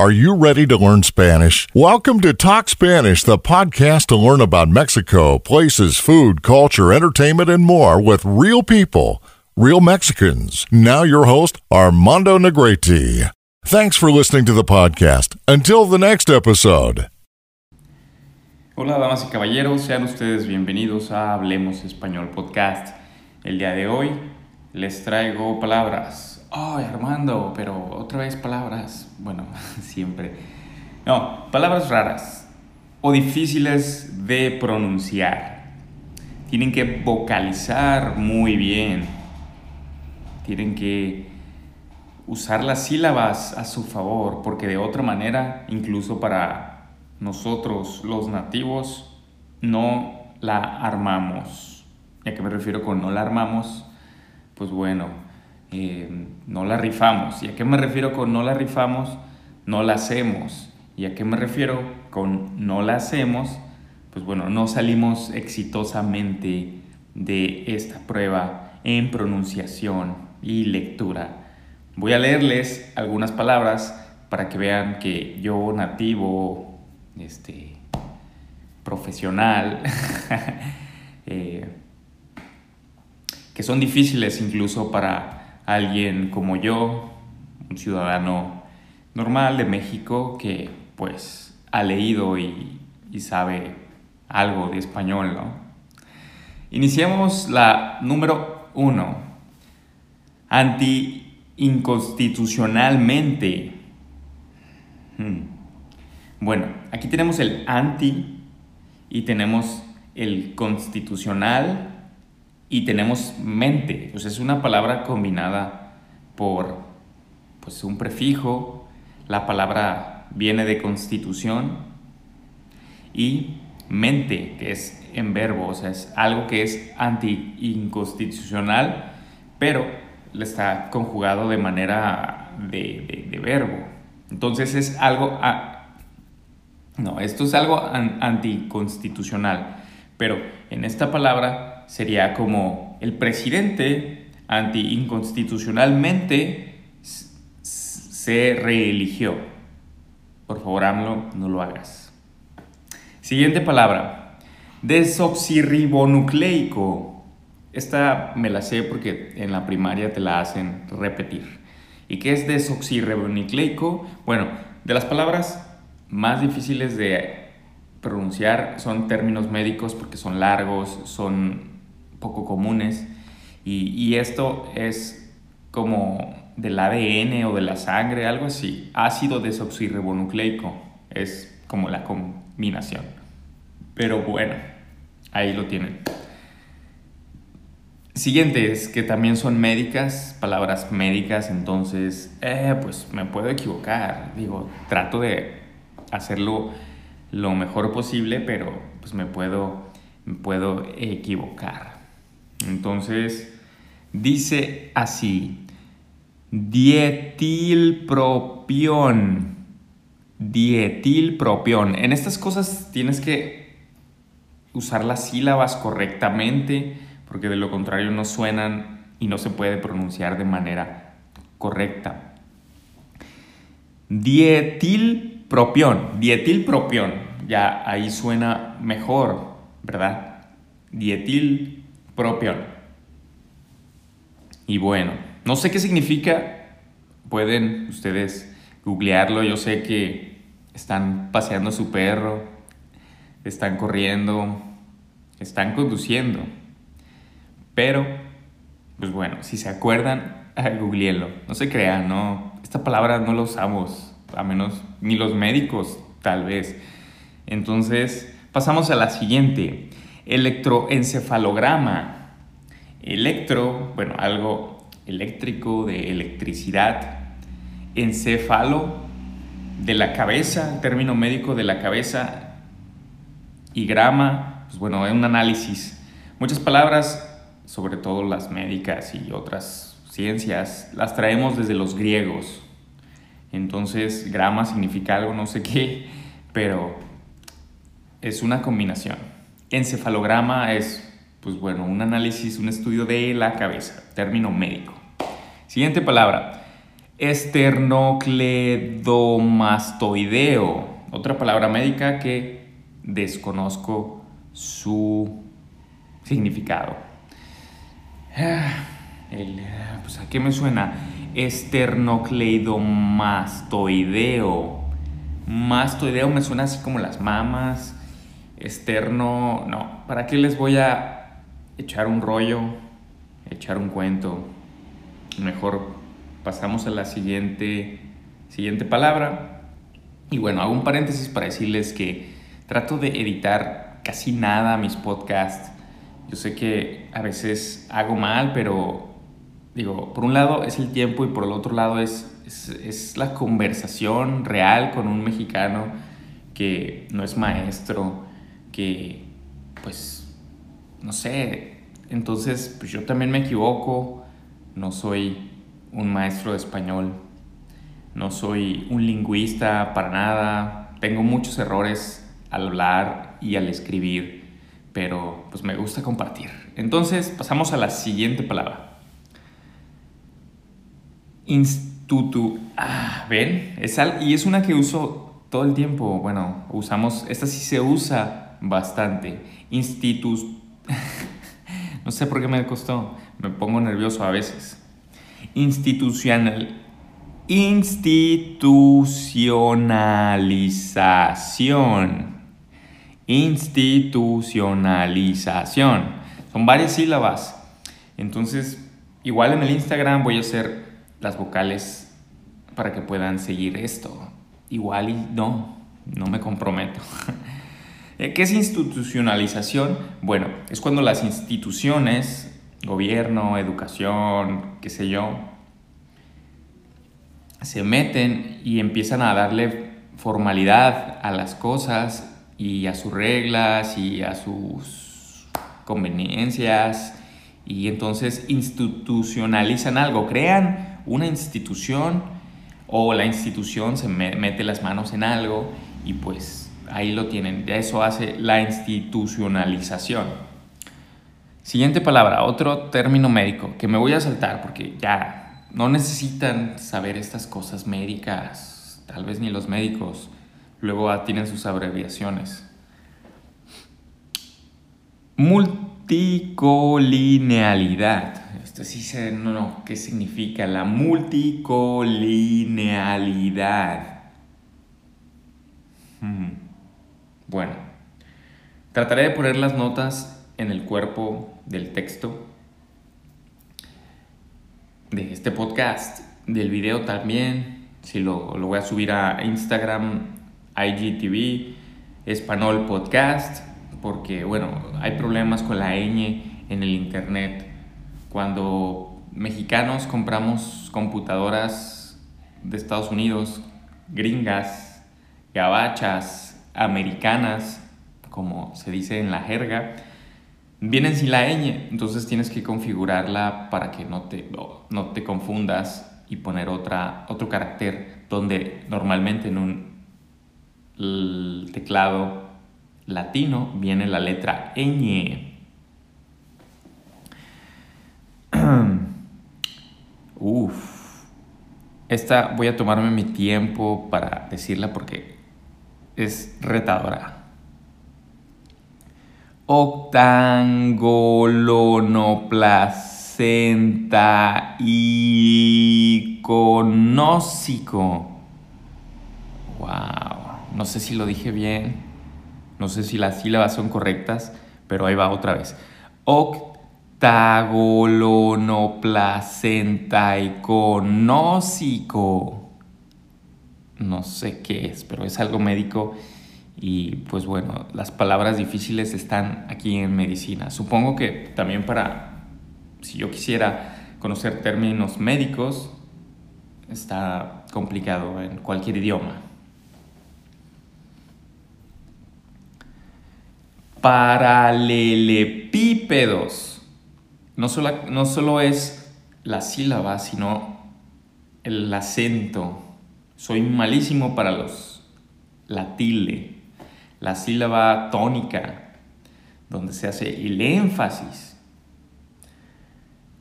Are you ready to learn Spanish? Welcome to Talk Spanish, the podcast to learn about Mexico, places, food, culture, entertainment, and more with real people, real Mexicans. Now, your host, Armando Negrete. Thanks for listening to the podcast. Until the next episode. Hola, damas y caballeros, sean ustedes bienvenidos a Hablemos Español Podcast. El día de hoy les traigo palabras. Ay, Armando, pero otra vez palabras. Bueno, siempre. No, palabras raras o difíciles de pronunciar. Tienen que vocalizar muy bien. Tienen que usar las sílabas a su favor, porque de otra manera, incluso para nosotros los nativos no la armamos. ¿Y a qué me refiero con no la armamos? Pues bueno, eh, no la rifamos. ¿Y a qué me refiero con no la rifamos? No la hacemos. ¿Y a qué me refiero con no la hacemos? Pues bueno, no salimos exitosamente de esta prueba en pronunciación y lectura. Voy a leerles algunas palabras para que vean que yo nativo este, profesional, eh, que son difíciles incluso para alguien como yo, un ciudadano normal de México que pues ha leído y, y sabe algo de español, ¿no? Iniciemos la número uno. Anti-inconstitucionalmente. Hmm. Bueno, aquí tenemos el anti y tenemos el constitucional y tenemos mente. Pues es una palabra combinada por pues, un prefijo. La palabra viene de constitución y mente, que es en verbo, o sea, es algo que es anti-inconstitucional, pero está conjugado de manera de, de verbo. Entonces es algo no, esto es algo anticonstitucional, pero en esta palabra sería como el presidente anti-inconstitucionalmente se reeligió. Por favor, AMLO, no lo hagas. Siguiente palabra, desoxirribonucleico. Esta me la sé porque en la primaria te la hacen repetir. ¿Y qué es desoxirribonucleico? Bueno, de las palabras más difíciles de pronunciar son términos médicos porque son largos, son poco comunes y, esto es como del ADN o de la sangre, algo así. Ácido desoxirribonucleico es como la combinación. Pero bueno, ahí lo tienen. Siguientes, que también son médicas, palabras médicas, entonces, eh, pues me puedo equivocar. Digo, trato de hacerlo lo mejor posible, pero pues me puedo, puedo equivocar. Entonces, dice así, dietilpropión, dietilpropión. En estas cosas tienes que usar las sílabas correctamente, porque de lo contrario no suenan y no se puede pronunciar de manera correcta. Dietil Propión, dietilpropión, ya ahí suena mejor, ¿verdad? Y bueno, no sé qué significa, pueden ustedes googlearlo, yo sé que están paseando su perro, están corriendo, están conduciendo, pero, pues bueno, si se acuerdan, googleenlo, no se crean, no, esta palabra no la usamos a menos ni los médicos tal vez. Entonces, pasamos a la siguiente, electroencefalograma. Electro, bueno, algo eléctrico, de electricidad. Encéfalo, de la cabeza, término médico de la cabeza. Y grama, pues bueno, es un análisis. Muchas palabras, sobre todo las médicas y otras ciencias, las traemos desde los griegos. Entonces, grama significa algo, no sé qué, pero es una combinación. Encefalograma es, pues bueno, un análisis, un estudio de la cabeza, término médico. Siguiente palabra, esternocleidomastoideo, otra palabra médica que desconozco su significado. Ah, pues, ¿A qué me suena? Esternocleidomastoideo. Mastoideo me suena así como las mamas. Externo, no. ¿Para qué les voy a echar un rollo? Echar un cuento. Mejor pasamos a la siguiente, siguiente palabra. Y bueno, hago un paréntesis para decirles que trato de editar casi nada mis podcasts. Yo sé que a veces hago mal, pero digo, por un lado es el tiempo y por el otro lado es, es, es la conversación real con un mexicano que no es maestro, que pues, no sé, entonces pues yo también me equivoco, no soy un maestro de español, no soy un lingüista para nada, tengo muchos errores al hablar y al escribir, pero pues me gusta compartir. Entonces pasamos a la siguiente palabra. Instituto. Ah, ven, es y es una que uso todo el tiempo. Bueno, usamos, esta sí se usa bastante. Institutos. no sé por qué me costó, me pongo nervioso a veces institucional, institucionalización, institucionalización. Son varias sílabas. Entonces, igual en el Instagram voy a hacer las vocales para que puedan seguir esto. Igual y no, no me comprometo. ¿Qué es institucionalización? Bueno, es cuando las instituciones gobierno, educación, qué sé yo, se meten y empiezan a darle formalidad a las cosas y a sus reglas y a sus conveniencias y entonces institucionalizan algo, crean una institución o la institución se mete las manos en algo y pues ahí lo tienen, eso hace la institucionalización. Siguiente palabra, otro término médico que me voy a saltar porque ya no necesitan saber estas cosas médicas, tal vez ni los médicos, luego tienen sus abreviaciones. Multicolinealidad. Esto sí sé, no, no, ¿qué significa la multicolinealidad? Hmm. Bueno, trataré de poner las notas en el cuerpo del texto de este podcast, del video también, si lo, lo voy a subir a Instagram, IGTV, Español Podcast, porque bueno, hay problemas con la ñ en el internet. Cuando mexicanos compramos computadoras de Estados Unidos, gringas, gabachas, americanas, como se dice en la jerga, vienen sin la ñ, entonces tienes que configurarla para que no te, no te confundas y poner otra, otro carácter donde normalmente en un teclado latino viene la letra ñ. Uf. Esta voy a tomarme mi tiempo para decirla porque es retadora octangolonoplacenta iconósico. Wow, no sé si lo dije bien, no sé si las sílabas son correctas, pero ahí va otra vez. Octagolonoplacenta iconósico. No sé qué es, pero es algo médico y pues bueno, las palabras difíciles están aquí en medicina. Supongo que también para, si yo quisiera conocer términos médicos, está complicado en cualquier idioma. Paralelepípedos. No solo, no solo es la sílaba, sino el acento. Soy malísimo para los la tilde la sílaba tónica, donde se hace el énfasis.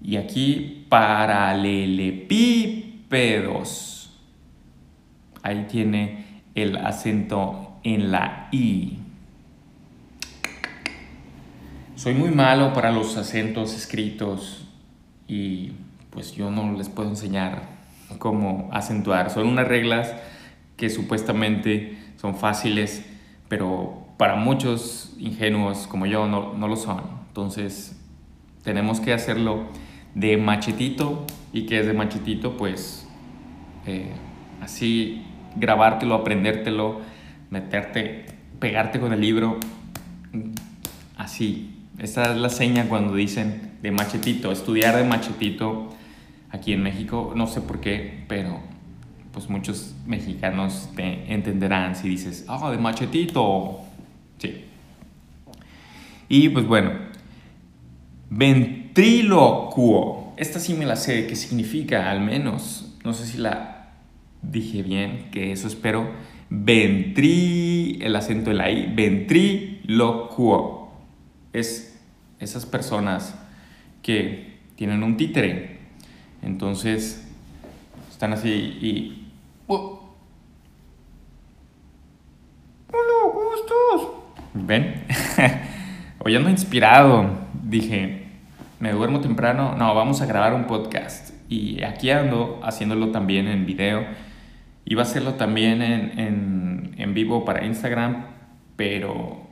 Y aquí paralelepí, pedos. Ahí tiene el acento en la I. Soy muy malo para los acentos escritos y pues yo no les puedo enseñar cómo acentuar. Son unas reglas que supuestamente son fáciles, pero para muchos ingenuos como yo no, no lo son. Entonces tenemos que hacerlo de machetito y que es de machetito pues eh, así grabártelo, aprendértelo, meterte, pegarte con el libro, así. Esa es la seña cuando dicen de machetito, estudiar de machetito aquí en México, no sé por qué, pero pues muchos mexicanos te entenderán si dices, ah, de machetito. Sí. Y pues bueno, ventrílocuo. Esta sí me la sé, ¿qué significa al menos? No sé si la dije bien, que eso espero. Ventrí, el acento de la I, ventrílocuo. Es esas personas que tienen un títere. Entonces, están así y... Oh. Hola, ¿cómo estás? ¿Ven? Hoy ando inspirado. Dije, me duermo temprano. No, vamos a grabar un podcast. Y aquí ando haciéndolo también en video Iba a hacerlo también en, en, vivo para Instagram, pero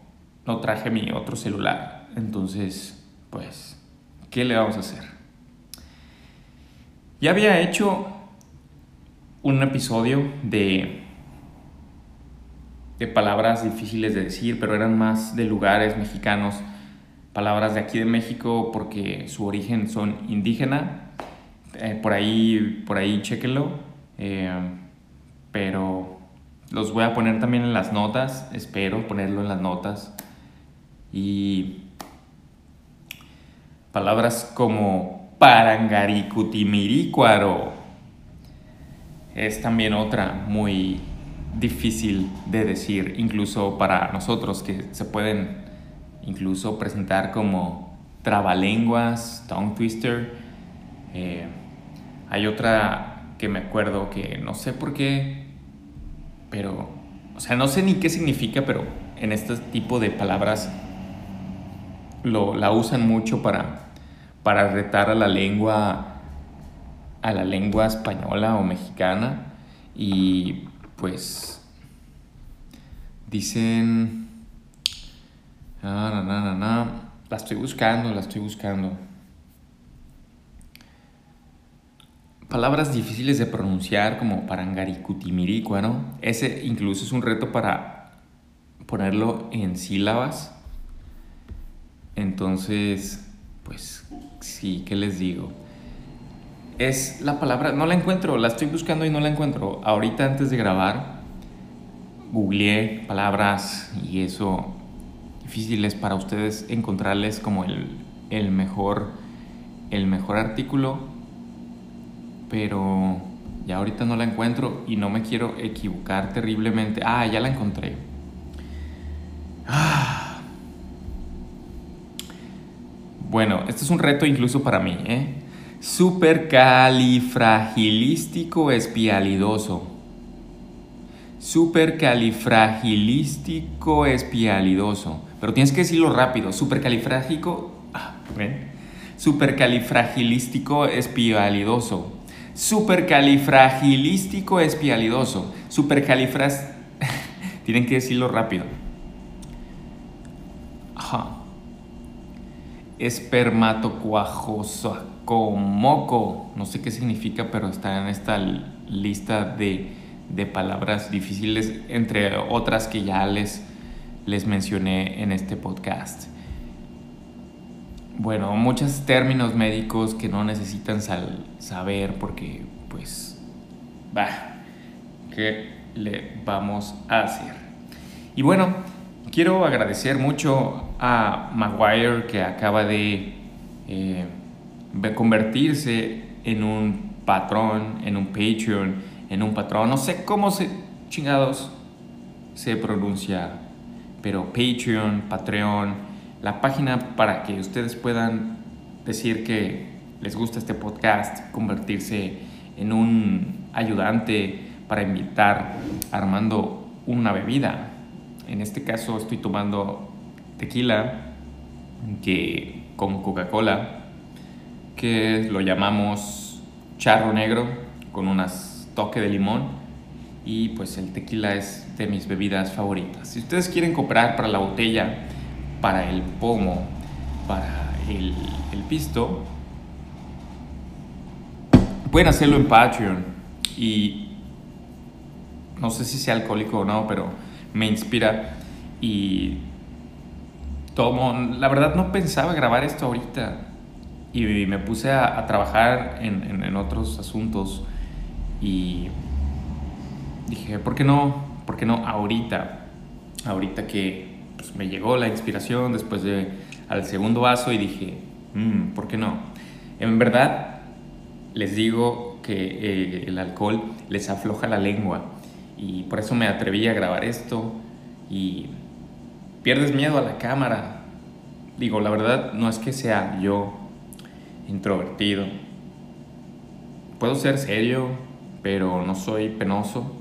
no traje mi otro celular. Entonces, pues, ¿qué le vamos a hacer? Ya había hecho un episodio de, de palabras difíciles de decir, pero eran más de lugares mexicanos, palabras de aquí de México porque su origen son indígena. Eh, por ahí, por ahí, chéquenlo. Eh, pero los voy a poner también en las notas, espero ponerlo en las notas. Y palabras como parangaricutimirícuaro es también otra muy difícil de decir, incluso para nosotros que se pueden incluso presentar como trabalenguas, tongue twister. Eh, hay otra que me acuerdo que no sé por qué pero, o sea, no sé ni qué significa, pero en este tipo de palabras lo, la usan mucho para, para retar a la lengua a la lengua española o mexicana y pues dicen ah, la estoy buscando la estoy buscando palabras difíciles de pronunciar como parangaricutimiricua, ¿no? Ese incluso es un reto para ponerlo en sílabas. Entonces, pues sí, ¿qué les digo? Es la palabra, no la encuentro, la estoy buscando y no la encuentro. Ahorita antes de grabar, googleé palabras y eso difíciles para ustedes encontrarles como el, el mejor, el mejor artículo pero ya ahorita no la encuentro y no me quiero equivocar terriblemente. Ah, ya la encontré. Ah. Bueno, este es un reto incluso para mí, ¿eh? Supercalifragilístico espialidoso. Supercalifragilístico espialidoso. Pero tienes que decirlo rápido. Supercalifrágico. Ah. Supercalifragilístico espialidoso supercalifragilístico espialidoso. Supercalifras. Tienen que decirlo rápido. Ajá. Espermatocuajosacomoco. No sé qué significa, pero está en esta lista de, de, palabras difíciles, entre otras que ya les, les mencioné en este podcast bueno, muchos términos médicos que no necesitan saber porque, pues, va, ¿qué le vamos a hacer? Y bueno, quiero agradecer mucho a Maguire que acaba de eh, convertirse en un patrón, en un Patreon, en un patrón, no sé cómo se chingados se pronuncia, pero Patreon, Patreon, la página para que ustedes puedan decir que les gusta este podcast, convertirse en un ayudante para invitar armando una bebida. En este caso estoy tomando tequila que con Coca-Cola que lo llamamos charro negro con unas toque de limón y pues el tequila es de mis bebidas favoritas. Si ustedes quieren comprar para la botella, para el pomo, para el, el pisto, pueden hacerlo en Patreon y no sé si sea alcohólico o no, pero me inspira y tomo, la verdad no pensaba grabar esto ahorita y me puse a, trabajar en, en, otros asuntos y dije, ¿por qué no? ¿Por qué no ahorita? Ahorita que pues, me llegó la inspiración después de al segundo vaso y dije, mm, ¿por qué no? En verdad, les digo que eh, el alcohol les afloja la lengua y por eso me atreví a grabar esto y pierdes miedo a la cámara. Digo, la verdad no es que sea yo introvertido. Puedo ser serio, pero no soy penoso.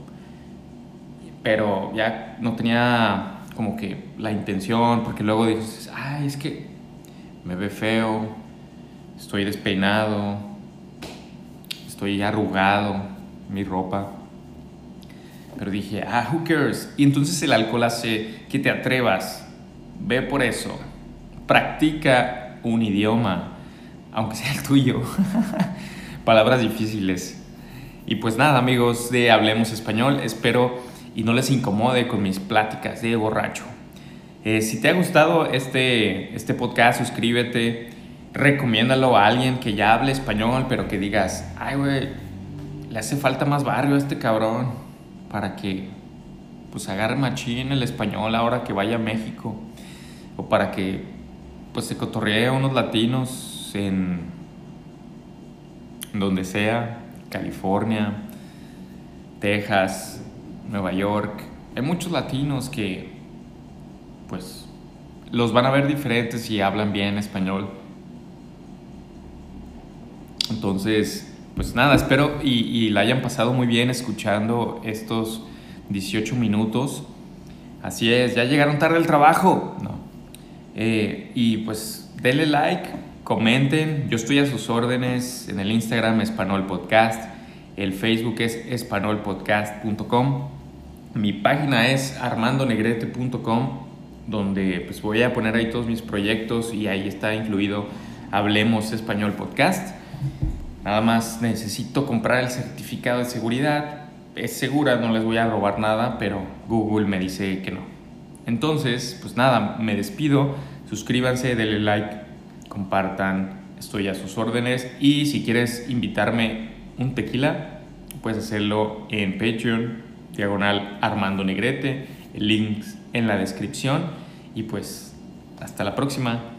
Pero ya no tenía como que la intención, porque luego dices, ay, es que me ve feo, estoy despeinado, estoy arrugado, mi ropa. Pero dije, ah, who cares? Y entonces el alcohol hace que te atrevas. Ve por eso. Practica un idioma, aunque sea el tuyo. Palabras difíciles. Y pues nada, amigos de Hablemos Español, espero y no les incomode con mis pláticas de borracho. Eh, si te ha gustado este, este podcast, suscríbete, recomiéndalo a alguien que ya hable español, pero que digas, ay, güey, le hace falta más barrio a este cabrón para que pues agarre machín el español ahora que vaya a México o para que pues se cotorree a unos latinos en donde sea, California, Texas, Nueva York. Hay muchos latinos que pues los van a ver diferentes y hablan bien español. Entonces, pues nada, espero y, la hayan pasado muy bien escuchando estos 18 minutos. Así es, ya llegaron tarde al trabajo. No. Eh, y pues denle like, comenten. Yo estoy a sus órdenes en el Instagram Espanol Podcast. El Facebook es espanolpodcast.com. Mi página es armandonegrete.com, donde pues voy a poner ahí todos mis proyectos y ahí está incluido Hablemos Español Podcast. Nada más necesito comprar el certificado de seguridad. Es segura, no les voy a robar nada, pero Google me dice que no. Entonces, pues nada, me despido. Suscríbanse, denle like, compartan. Estoy a sus órdenes. Y si quieres invitarme un tequila, puedes hacerlo en Patreon, diagonal Armando Negrete. El link en la descripción. Y pues, hasta la próxima.